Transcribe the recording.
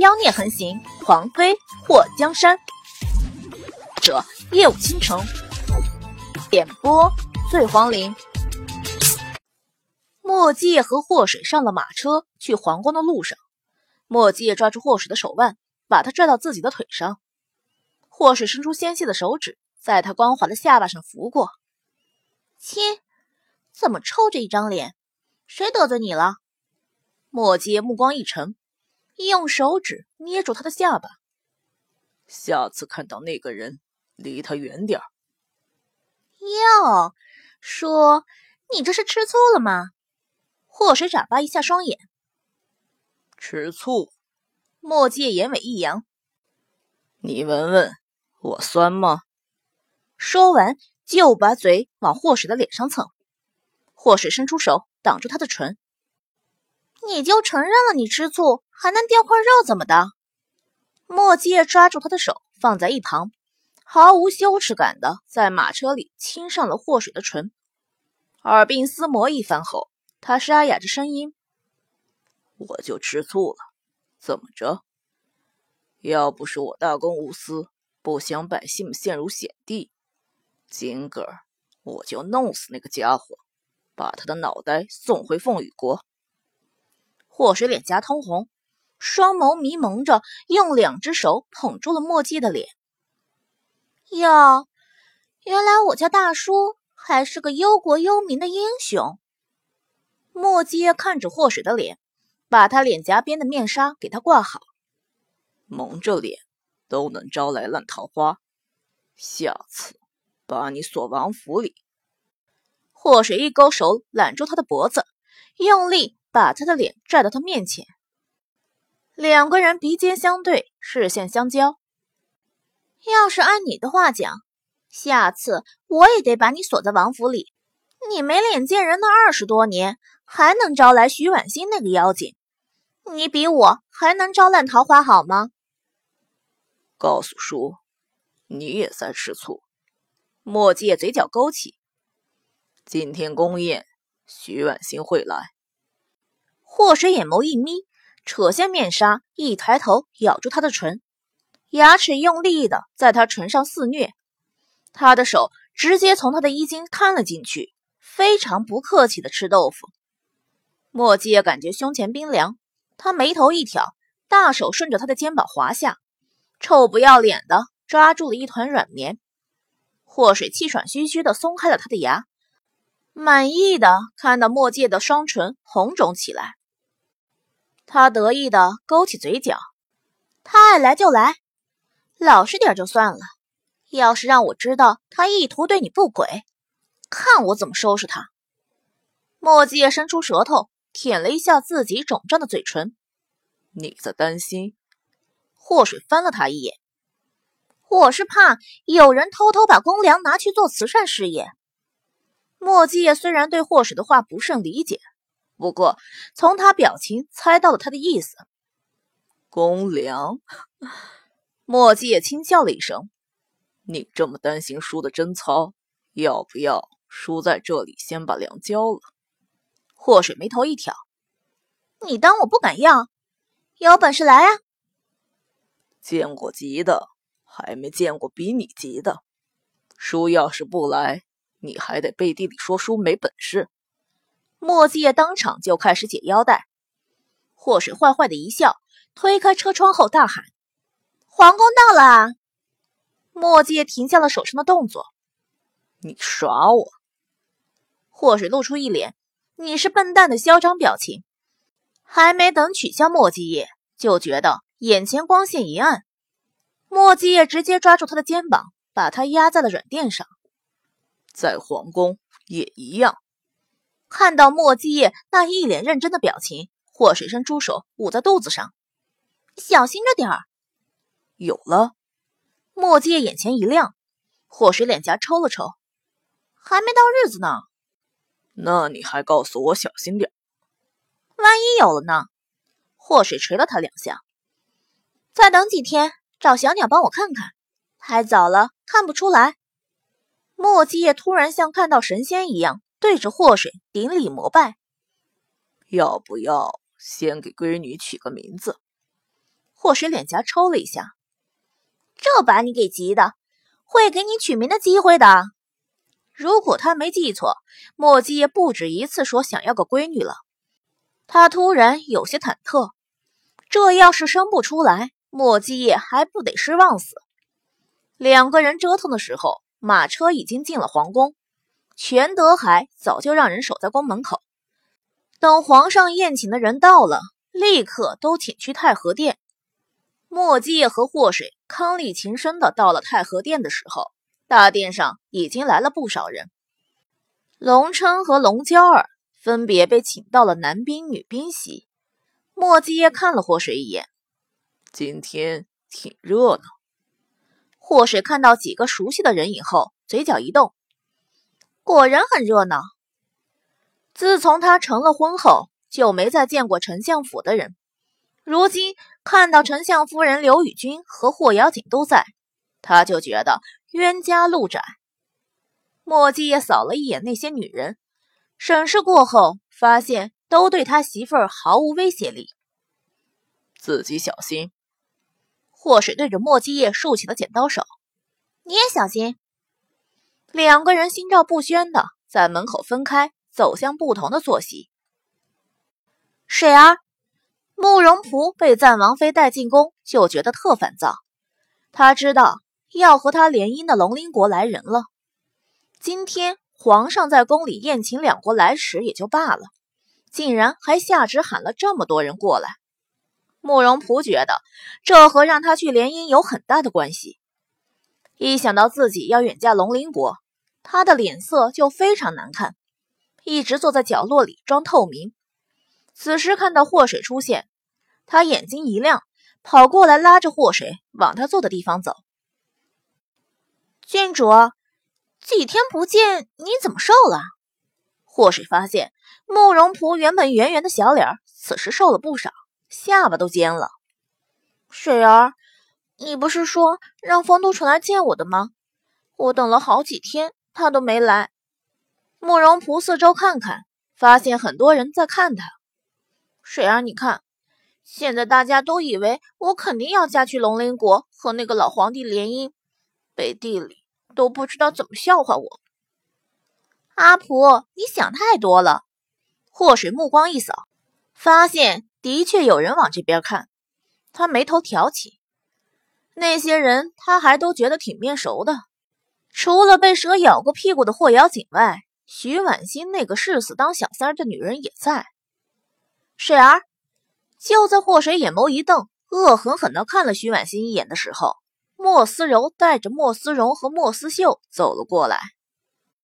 妖孽横行，狂妃祸江山。者夜舞倾城，点播醉黄林。墨迹和祸水上了马车，去皇宫的路上，墨迹抓住祸水的手腕，把他拽到自己的腿上。祸水伸出纤细的手指，在他光滑的下巴上拂过。亲，怎么臭着一张脸？谁得罪你了？墨迹目光一沉。用手指捏住他的下巴。下次看到那个人，离他远点儿。哟，说你这是吃醋了吗？祸水眨巴一下双眼。吃醋？墨界眼尾一扬。你闻闻，我酸吗？说完就把嘴往祸水的脸上蹭。祸水伸出手挡住他的唇。你就承认了你吃醋，还能掉块肉怎么的？墨界抓住他的手放在一旁，毫无羞耻感的在马车里亲上了祸水的唇，耳鬓厮磨一番后，他沙哑着声音：“我就吃醋了，怎么着？要不是我大公无私，不想百姓陷入险地，今个儿我就弄死那个家伙，把他的脑袋送回凤羽国。”祸水脸颊通红，双眸迷蒙着，用两只手捧住了墨迹的脸。哟，原来我家大叔还是个忧国忧民的英雄。墨迹看着祸水的脸，把他脸颊边的面纱给他挂好。蒙着脸都能招来烂桃花，下次把你锁王府里。祸水一勾手揽住他的脖子，用力。把他的脸拽到他面前，两个人鼻尖相对，视线相交。要是按你的话讲，下次我也得把你锁在王府里。你没脸见人那二十多年，还能招来徐婉欣那个妖精？你比我还能招烂桃花好吗？告诉叔，你也在吃醋。墨界嘴角勾起。今天宫宴，徐婉欣会来。祸水眼眸一眯，扯下面纱，一抬头咬住他的唇，牙齿用力的在他唇上肆虐。他的手直接从他的衣襟探了进去，非常不客气的吃豆腐。墨迹也感觉胸前冰凉，他眉头一挑，大手顺着他的肩膀滑下，臭不要脸的抓住了一团软绵。祸水气喘吁吁的松开了他的牙，满意的看到墨界的双唇红肿起来。他得意的勾起嘴角，他爱来就来，老实点就算了。要是让我知道他意图对你不轨，看我怎么收拾他。墨迹伸出舌头舔了一下自己肿胀的嘴唇。你在担心？祸水翻了他一眼。我是怕有人偷偷把公粮拿去做慈善事业。墨迹虽然对祸水的话不甚理解。不过，从他表情猜到了他的意思。公粮，墨迹也轻笑了一声：“你这么担心叔的贞操，要不要叔在这里先把粮交了？”祸水眉头一挑：“你当我不敢要？有本事来啊！”见过急的，还没见过比你急的。叔要是不来，你还得背地里说叔没本事。墨迹也当场就开始解腰带，祸水坏坏的一笑，推开车窗后大喊：“皇宫到了！”墨迹停下了手上的动作。你耍我？祸水露出一脸“你是笨蛋”的嚣张表情，还没等取消墨迹叶，就觉得眼前光线一暗，墨迹叶直接抓住他的肩膀，把他压在了软垫上。在皇宫也一样。看到墨迹叶那一脸认真的表情，霍水伸出手捂在肚子上，小心着点儿。有了，墨迹叶眼前一亮，霍水脸颊抽了抽，还没到日子呢。那你还告诉我小心点，万一有了呢？霍水捶了他两下，再等几天，找小鸟帮我看看。太早了，看不出来。墨迹叶突然像看到神仙一样。对着祸水顶礼膜拜，要不要先给闺女取个名字？祸水脸颊抽了一下，这把你给急的，会给你取名的机会的。如果他没记错，莫基叶不止一次说想要个闺女了。他突然有些忐忑，这要是生不出来，莫基叶还不得失望死？两个人折腾的时候，马车已经进了皇宫，全德海早就让人守在宫门口，等皇上宴请的人到了，立刻都请去太和殿。莫基叶和祸水康丽情深的到了太和殿的时候，大殿上已经来了不少人。龙琛和龙娇儿分别被请到了男宾女宾席。莫基叶看了祸水一眼，今天挺热闹。祸水看到几个熟悉的人影后，嘴角一动，果然很热闹。自从他成了婚后，就没再见过丞相府的人。如今看到丞相夫人刘宇君和霍瑶锦都在，他就觉得冤家路窄。墨迹也扫了一眼那些女人，审视过后发现都对他媳妇儿毫无威胁力。自己小心。祸水对着墨迹叶竖起了剪刀手，你也小心。两个人心照不宣的在门口分开，走向不同的坐席。水儿。慕容仆被赞王妃带进宫，就觉得特烦躁。他知道要和他联姻的龙鳞国来人了。今天皇上在宫里宴请两国来使也就罢了，竟然还下旨喊了这么多人过来。慕容仆觉得这和让他去联姻有很大的关系。一想到自己要远嫁龙鳞国，他的脸色就非常难看，一直坐在角落里装透明。此时看到祸水出现。他眼睛一亮，跑过来拉着祸水往他坐的地方走。郡主，几天不见，你怎么瘦了？祸水发现慕容仆原本圆圆的小脸，此时瘦了不少，下巴都尖了。水儿，你不是说让方都淳来见我的吗？我等了好几天，他都没来。慕容仆四周看看，发现很多人在看他。水儿，你看。现在大家都以为我肯定要嫁去龙鳞国和那个老皇帝联姻，背地里都不知道怎么笑话我。阿婆，你想太多了。祸水目光一扫，发现的确有人往这边看，他眉头挑起。那些人他还都觉得挺面熟的，除了被蛇咬过屁股的霍瑶锦外，徐婉欣那个誓死当小三的女人也在。水儿。就在霍水眼眸一瞪，恶狠狠地看了徐婉欣一眼的时候，莫思柔带着莫思荣和莫思秀走了过来。